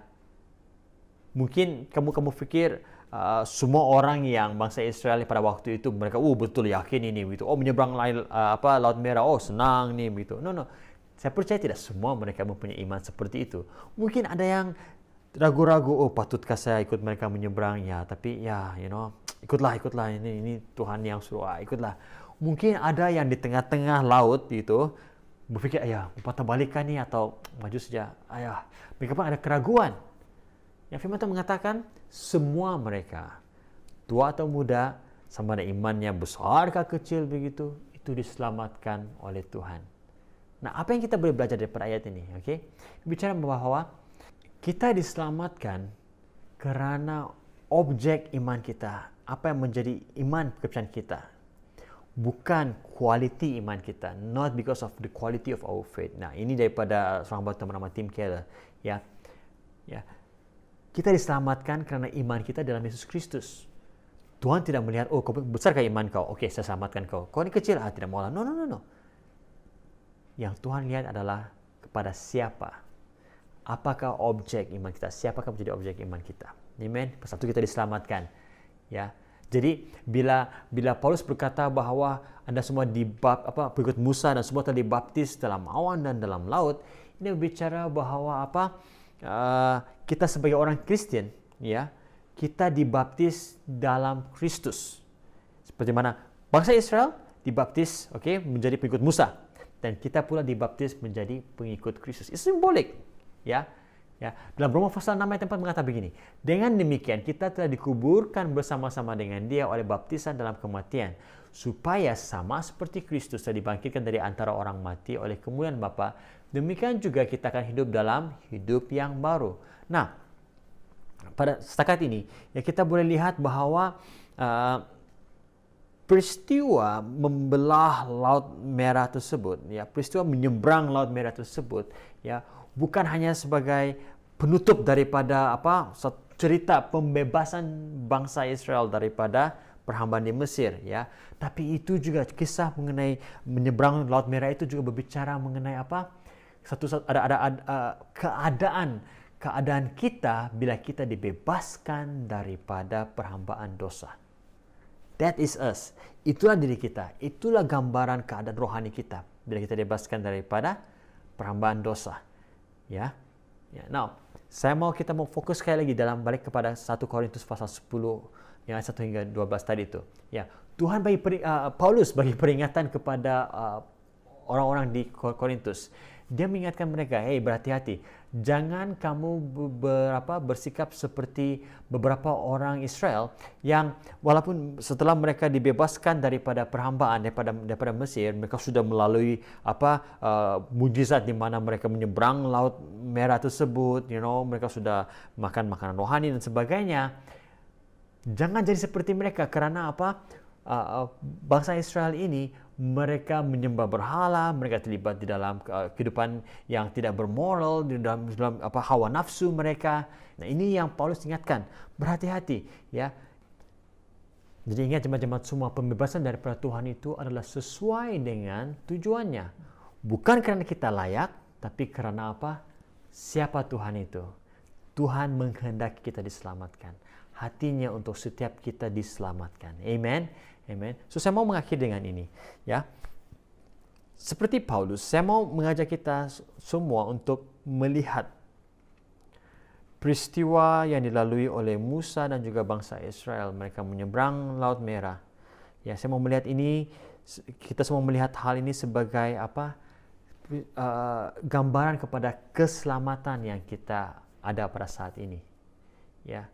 Mungkin kamu kamu pikir uh, semua orang yang bangsa Israel pada waktu itu mereka oh betul yakin ini begitu. Oh menyeberang laut, uh, apa laut merah, oh senang nih begitu. No no. Saya percaya tidak semua mereka mempunyai iman seperti itu. Mungkin ada yang ragu-ragu, oh patutkah saya ikut mereka menyeberang ya, tapi ya you know ikutlah ikutlah ini ini Tuhan yang suruh ah, ikutlah mungkin ada yang di tengah-tengah laut itu berfikir, ayah, patah balikan ni atau maju saja. Ayah, mereka pun ada keraguan. Yang firman Tuhan mengatakan, semua mereka, tua atau muda, sama ada imannya besar ke kecil begitu, itu diselamatkan oleh Tuhan. Nah, apa yang kita boleh belajar daripada ayat ini? Okay? Bicara bahwa kita diselamatkan kerana objek iman kita, apa yang menjadi iman kepercayaan kita. Bukan kualiti iman kita, not because of the quality of our faith. Nah, ini daripada seorang bapa bernama Tim Keller, ya. Ya. Kita diselamatkan kerana iman kita dalam Yesus Kristus. Tuhan tidak melihat, oh kau besarkah iman kau? Okey, saya selamatkan kau. Kau ini kecil, ah tidak maulah. No, no, no, no. Yang Tuhan lihat adalah kepada siapa. Apakah objek iman kita? Siapakah menjadi objek iman kita? Amen. Pasal itu kita diselamatkan. Ya. Jadi bila bila Paulus berkata bahawa anda semua dibap apa pengikut Musa dan semua telah dibaptis dalam awan dan dalam laut, ini berbicara bahawa apa? Uh, kita sebagai orang Kristen, ya, kita dibaptis dalam Kristus. Seperti mana bangsa Israel dibaptis, okay, menjadi pengikut Musa dan kita pula dibaptis menjadi pengikut Kristus. Itu simbolik, ya. Ya, dalam Roma pasal 6 ayat 4 mengatakan begini, dengan demikian kita telah dikuburkan bersama-sama dengan dia oleh baptisan dalam kematian, supaya sama seperti Kristus telah dibangkitkan dari antara orang mati oleh kemuliaan Bapa, demikian juga kita akan hidup dalam hidup yang baru. Nah, pada setakat ini ya kita boleh lihat bahawa uh, peristiwa membelah laut merah tersebut ya peristiwa menyeberang laut merah tersebut ya bukan hanya sebagai penutup daripada apa cerita pembebasan bangsa Israel daripada perhambaan di Mesir ya tapi itu juga kisah mengenai menyeberang laut merah itu juga berbicara mengenai apa satu ada ada, ada uh, keadaan keadaan kita bila kita dibebaskan daripada perhambaan dosa. That is us. Itulah diri kita. Itulah gambaran keadaan rohani kita bila kita dibebaskan daripada perhambaan dosa. Ya. Ya. Now, saya mau kita mau fokus sekali lagi dalam balik kepada 1 Korintus pasal 10 yang 1 hingga 12 tadi itu. Ya. Tuhan bagi uh, Paulus bagi peringatan kepada uh, orang-orang di Korintus dia mengingatkan mereka, "Hei, berhati-hati. Jangan kamu berapa bersikap seperti beberapa orang Israel yang walaupun setelah mereka dibebaskan daripada perhambaan daripada daripada Mesir, mereka sudah melalui apa uh, mujizat di mana mereka menyeberang laut merah tersebut, you know, mereka sudah makan makanan rohani dan sebagainya. Jangan jadi seperti mereka kerana apa? Uh bangsa Israel ini mereka menyembah berhala, mereka terlibat di dalam uh, kehidupan yang tidak bermoral, di dalam, dalam apa hawa nafsu mereka. Nah, ini yang Paulus ingatkan, berhati-hati ya. Jadi ingat jemaat-jemaat semua pembebasan daripada Tuhan itu adalah sesuai dengan tujuannya. Bukan kerana kita layak, tapi kerana apa? Siapa Tuhan itu? Tuhan menghendaki kita diselamatkan. Hatinya untuk setiap kita diselamatkan. Amen. Amen. So saya mau mengakhiri dengan ini, ya. Seperti Paulus, saya mau mengajak kita semua untuk melihat peristiwa yang dilalui oleh Musa dan juga bangsa Israel. Mereka menyeberang Laut Merah. Ya, saya mau melihat ini kita semua melihat hal ini sebagai apa? Uh, gambaran kepada keselamatan yang kita ada pada saat ini. Ya.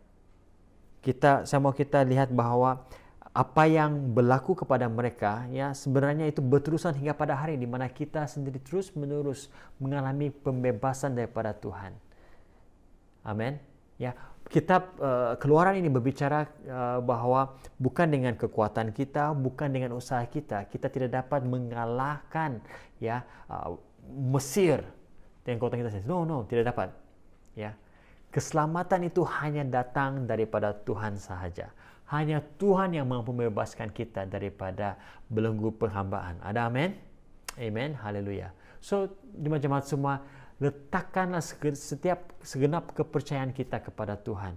Kita saya mau kita lihat bahawa apa yang berlaku kepada mereka ya sebenarnya itu berterusan hingga pada hari di mana kita sendiri terus menerus mengalami pembebasan daripada Tuhan. Amin. Ya, kitab uh, Keluaran ini berbicara uh, bahawa bukan dengan kekuatan kita, bukan dengan usaha kita, kita tidak dapat mengalahkan ya uh, Mesir dengan kekuatan kita sendiri. No, no, tidak dapat. Ya. Keselamatan itu hanya datang daripada Tuhan sahaja. Hanya Tuhan yang mampu membebaskan kita daripada belenggu penghambaan. Ada amin? Amen. Haleluya. So, jemaat-jemaat semua, letakkanlah setiap segenap kepercayaan kita kepada Tuhan.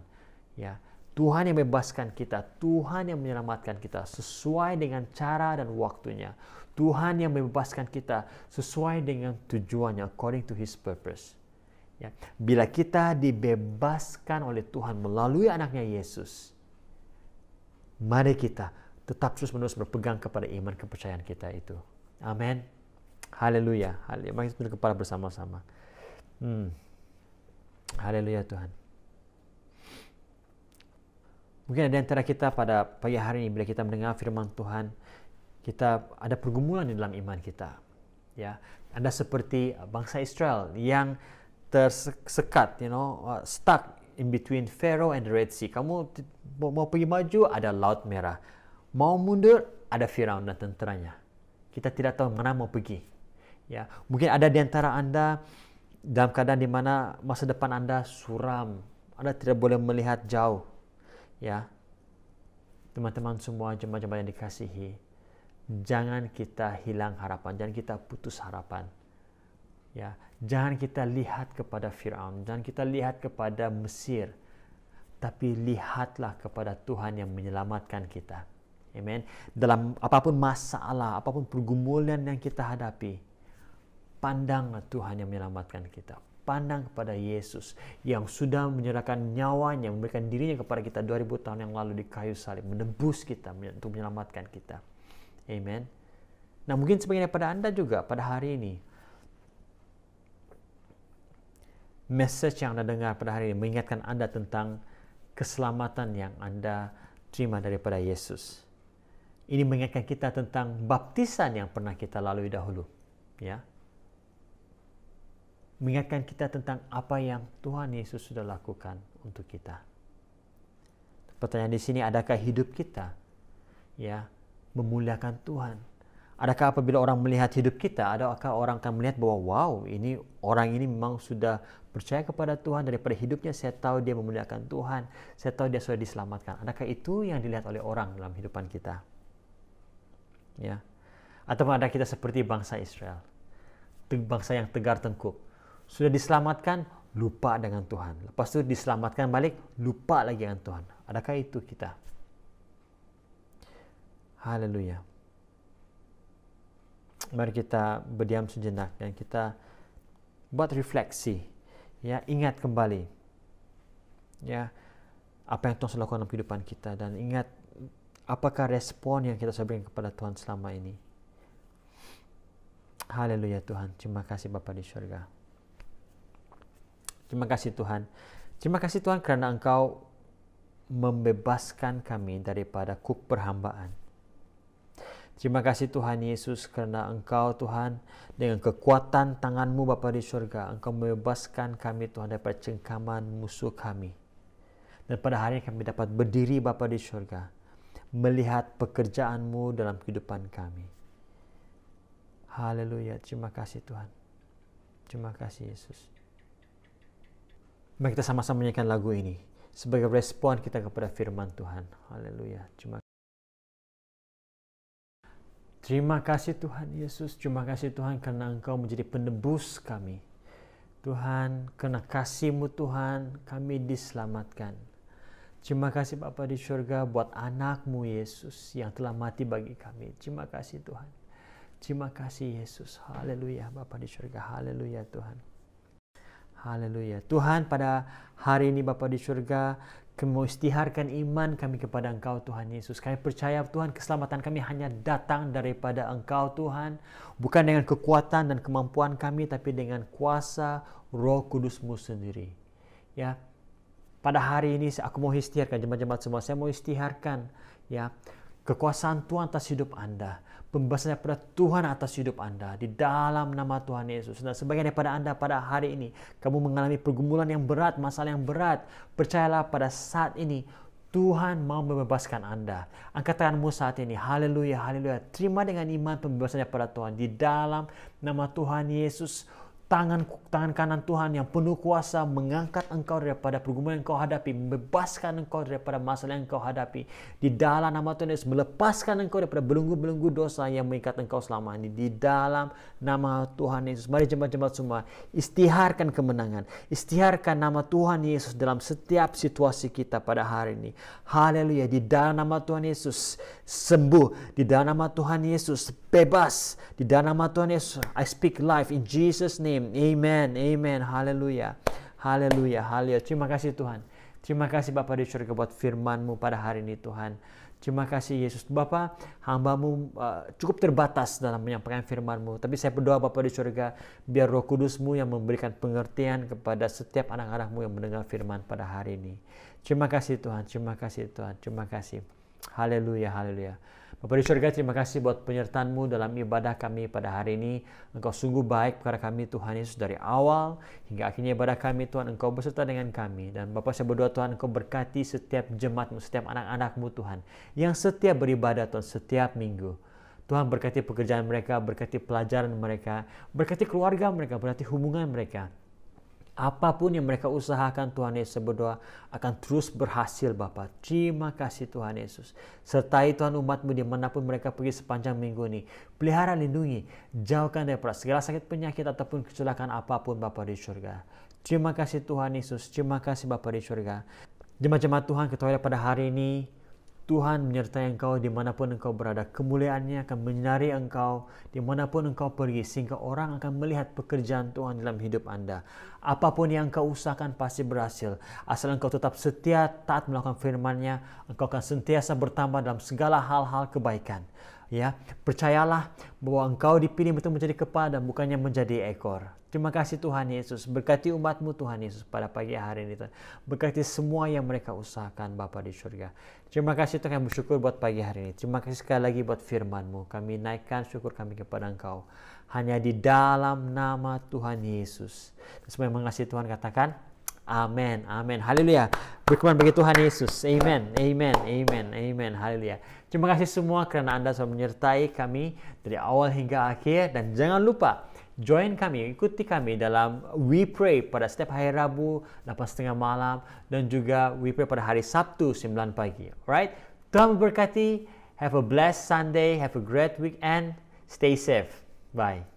Ya. Tuhan yang membebaskan kita, Tuhan yang menyelamatkan kita sesuai dengan cara dan waktunya. Tuhan yang membebaskan kita sesuai dengan tujuannya according to his purpose. Ya. Bila kita dibebaskan oleh Tuhan melalui anaknya Yesus, mari kita tetap terus menerus berpegang kepada iman kepercayaan kita itu. Amin. Haleluya. Haleluya. Mari kita kepala bersama-sama. Hmm. Haleluya Tuhan. Mungkin ada antara kita pada pagi hari ini bila kita mendengar firman Tuhan, kita ada pergumulan di dalam iman kita. Ya, Anda seperti bangsa Israel yang tersekat, you know, uh, stuck in between Pharaoh and the Red Sea. Kamu mau pergi maju ada laut merah. Mau mundur ada Firaun dan tenteranya. Kita tidak tahu mana mau pergi. Ya, mungkin ada di antara Anda dalam keadaan di mana masa depan Anda suram. Anda tidak boleh melihat jauh. Ya. Teman-teman semua jemaah-jemaah yang dikasihi, jangan kita hilang harapan, jangan kita putus harapan. Ya, jangan kita lihat kepada Firaun, jangan kita lihat kepada Mesir, tapi lihatlah kepada Tuhan yang menyelamatkan kita. Amen. Dalam apa pun masalah, apa pun pergumulan yang kita hadapi, pandanglah Tuhan yang menyelamatkan kita. Pandang kepada Yesus yang sudah menyerahkan nyawanya, memberikan dirinya kepada kita 2000 tahun yang lalu di kayu salib, menebus kita untuk menyelamatkan kita. Amen. Nah mungkin sebagian pada Anda juga pada hari ini, message yang Anda dengar pada hari ini mengingatkan Anda tentang keselamatan yang Anda terima daripada Yesus. Ini mengingatkan kita tentang baptisan yang pernah kita lalui dahulu. Ya, mengingatkan kita tentang apa yang Tuhan Yesus sudah lakukan untuk kita. Pertanyaan di sini, adakah hidup kita ya memuliakan Tuhan? Adakah apabila orang melihat hidup kita, adakah orang akan melihat bahwa wow, ini orang ini memang sudah percaya kepada Tuhan daripada hidupnya saya tahu dia memuliakan Tuhan, saya tahu dia sudah diselamatkan. Adakah itu yang dilihat oleh orang dalam kehidupan kita? Ya. Atau ada kita seperti bangsa Israel, bangsa yang tegar tengkuk, sudah diselamatkan, lupa dengan Tuhan. Lepas itu diselamatkan balik, lupa lagi dengan Tuhan. Adakah itu kita? Haleluya. Mari kita berdiam sejenak dan kita buat refleksi. Ya, ingat kembali. Ya, apa yang Tuhan lakukan dalam kehidupan kita dan ingat apakah respon yang kita berikan kepada Tuhan selama ini. Haleluya Tuhan. Terima kasih Bapa di surga. Terima kasih Tuhan. Terima kasih Tuhan kerana Engkau membebaskan kami daripada kuk perhambaan. Terima kasih Tuhan Yesus kerana Engkau Tuhan dengan kekuatan tanganmu Bapa di surga Engkau membebaskan kami Tuhan daripada cengkaman musuh kami. Dan pada hari ini kami dapat berdiri Bapa di surga melihat pekerjaanmu dalam kehidupan kami. Haleluya. Terima kasih Tuhan. Terima kasih Yesus. Mari kita sama-sama menyanyikan lagu ini sebagai respon kita kepada firman Tuhan. Haleluya. Terima Terima kasih Tuhan Yesus. Terima kasih Tuhan karena Engkau menjadi penebus kami. Tuhan, karena kasih-Mu Tuhan, kami diselamatkan. Terima kasih Bapa di surga buat anakmu Yesus yang telah mati bagi kami. Terima kasih Tuhan. Terima kasih Yesus. Haleluya Bapa di surga. Haleluya Tuhan. Haleluya. Tuhan pada hari ini Bapa di surga, kami iman kami kepada Engkau Tuhan Yesus. Kami percaya Tuhan keselamatan kami hanya datang daripada Engkau Tuhan. Bukan dengan kekuatan dan kemampuan kami, tapi dengan kuasa roh kudusmu sendiri. Ya, pada hari ini aku mau istiharkan jemaat-jemaat semua. Saya mau istiharkan ya kekuasaan Tuhan atas hidup Anda pembebasan daripada Tuhan atas hidup Anda di dalam nama Tuhan Yesus. Dan sebagian daripada Anda pada hari ini, kamu mengalami pergumulan yang berat, masalah yang berat, percayalah pada saat ini Tuhan mau membebaskan Anda. Angkat tanganmu saat ini. Haleluya, haleluya. Terima dengan iman pembebasan daripada Tuhan. Di dalam nama Tuhan Yesus, tangan tangan kanan Tuhan yang penuh kuasa mengangkat engkau daripada pergumulan yang engkau hadapi, membebaskan engkau daripada masalah yang engkau hadapi. Di dalam nama Tuhan Yesus, melepaskan engkau daripada belenggu-belenggu dosa yang mengikat engkau selama ini. Di dalam nama Tuhan Yesus. Mari jemaat-jemaat semua, istiharkan kemenangan. Istiharkan nama Tuhan Yesus dalam setiap situasi kita pada hari ini. Haleluya. Di dalam nama Tuhan Yesus, sembuh. Di dalam nama Tuhan Yesus, bebas. Di dalam nama Tuhan Yesus, I speak life in Jesus name. Amen. Amen. Haleluya. Haleluya. Haleluya. Terima kasih Tuhan. Terima kasih Bapak di surga buat firman-Mu pada hari ini Tuhan. Terima kasih Yesus. Bapak, hambamu uh, cukup terbatas dalam menyampaikan firman-Mu. Tapi saya berdoa Bapak di surga, biar roh kudus-Mu yang memberikan pengertian kepada setiap anak-anak-Mu yang mendengar firman pada hari ini. Terima kasih Tuhan, terima kasih Tuhan, terima kasih. Haleluya, haleluya. Bapak di surga, terima kasih buat penyertaan-Mu dalam ibadah kami pada hari ini. Engkau sungguh baik kepada kami Tuhan Yesus dari awal hingga akhirnya ibadah kami Tuhan. Engkau beserta dengan kami. Dan Bapak saya berdoa Tuhan Engkau berkati setiap jemaat-Mu, setiap anak-anak-Mu Tuhan. Yang setiap beribadah Tuhan, setiap minggu. Tuhan berkati pekerjaan mereka, berkati pelajaran mereka, berkati keluarga mereka, berkati hubungan mereka. Apa pun yang mereka usahakan Tuhan Yesus berdoa akan terus berhasil Bapak. Terima kasih Tuhan Yesus. Sertai Tuhan umatmu di mana pun mereka pergi sepanjang minggu ini. Pelihara lindungi. Jauhkan daripada segala sakit penyakit ataupun kecelakaan apa pun Bapak di surga. Terima kasih Tuhan Yesus. Terima kasih Bapak di surga. Jemaat-jemaat Tuhan ketahui pada hari ini Tuhan menyertai engkau di mana pun engkau berada. Kemuliaannya akan menyinari engkau di mana pun engkau pergi. Sehingga orang akan melihat pekerjaan Tuhan dalam hidup anda. Apa pun yang engkau usahakan pasti berhasil. Asal engkau tetap setia taat melakukan firman-Nya, engkau akan sentiasa bertambah dalam segala hal-hal kebaikan. Ya, percayalah bahwa engkau dipilih untuk menjadi kepala dan bukannya menjadi ekor. Terima kasih Tuhan Yesus. Berkati umatmu Tuhan Yesus pada pagi hari ini. Tuhan. Berkati semua yang mereka usahakan Bapa di surga. Terima kasih Tuhan kami bersyukur buat pagi hari ini. Terima kasih sekali lagi buat firmanmu. Kami naikkan syukur kami kepada Engkau. Hanya di dalam nama Tuhan Yesus. Semua yang mengasihi Tuhan katakan, Amin, amin, haleluya. Berkeman bagi Tuhan Yesus. Amen, amen, amen, amen, haleluya. Terima kasih semua karena Anda sudah menyertai kami dari awal hingga akhir. Dan jangan lupa, join kami, ikuti kami dalam We Pray pada setiap hari Rabu 8.30 malam dan juga We Pray pada hari Sabtu 9 pagi. Alright? Tuhan memberkati. Have a blessed Sunday. Have a great weekend. Stay safe. Bye.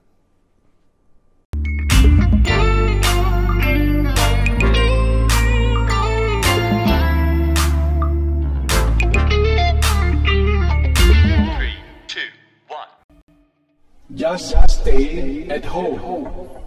Just stay at home.